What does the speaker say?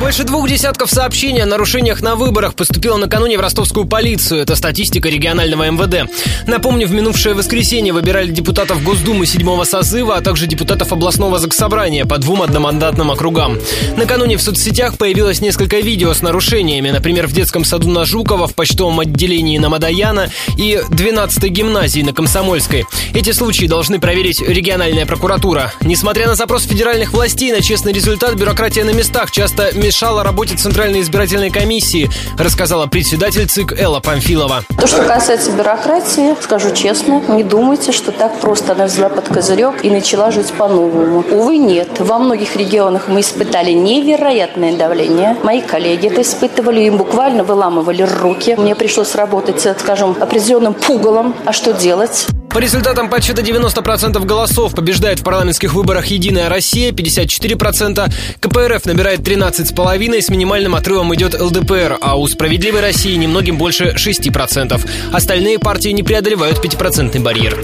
Больше двух десятков сообщений о нарушениях на выборах поступило накануне в ростовскую полицию. Это статистика регионального МВД. Напомню, в минувшее воскресенье выбирали депутатов Госдумы седьмого созыва, а также депутатов областного заксобрания по двум одномандатным округам. Накануне в соцсетях появилось несколько видео с нарушениями. Например, в детском саду на Жукова, в почтовом отделении на Мадаяна и 12-й гимназии на Комсомольской. Эти случаи должны проверить региональная прокуратура. Несмотря на запрос федеральных властей на честный результат, бюрократия на местах часто мешала работе Центральной избирательной комиссии, рассказала председатель ЦИК Элла Памфилова. То, что касается бюрократии, скажу честно, не думайте, что так просто она взяла под козырек и начала жить по-новому. Увы, нет. Во многих регионах мы испытали невероятное давление. Мои коллеги это испытывали, им буквально выламывали руки. Мне пришлось работать, скажем, определенным пугалом. А что делать? По результатам подсчета 90% голосов побеждает в парламентских выборах «Единая Россия» 54%, КПРФ набирает 13,5%, с минимальным отрывом идет ЛДПР, а у «Справедливой России» немногим больше 6%. Остальные партии не преодолевают 5% барьер.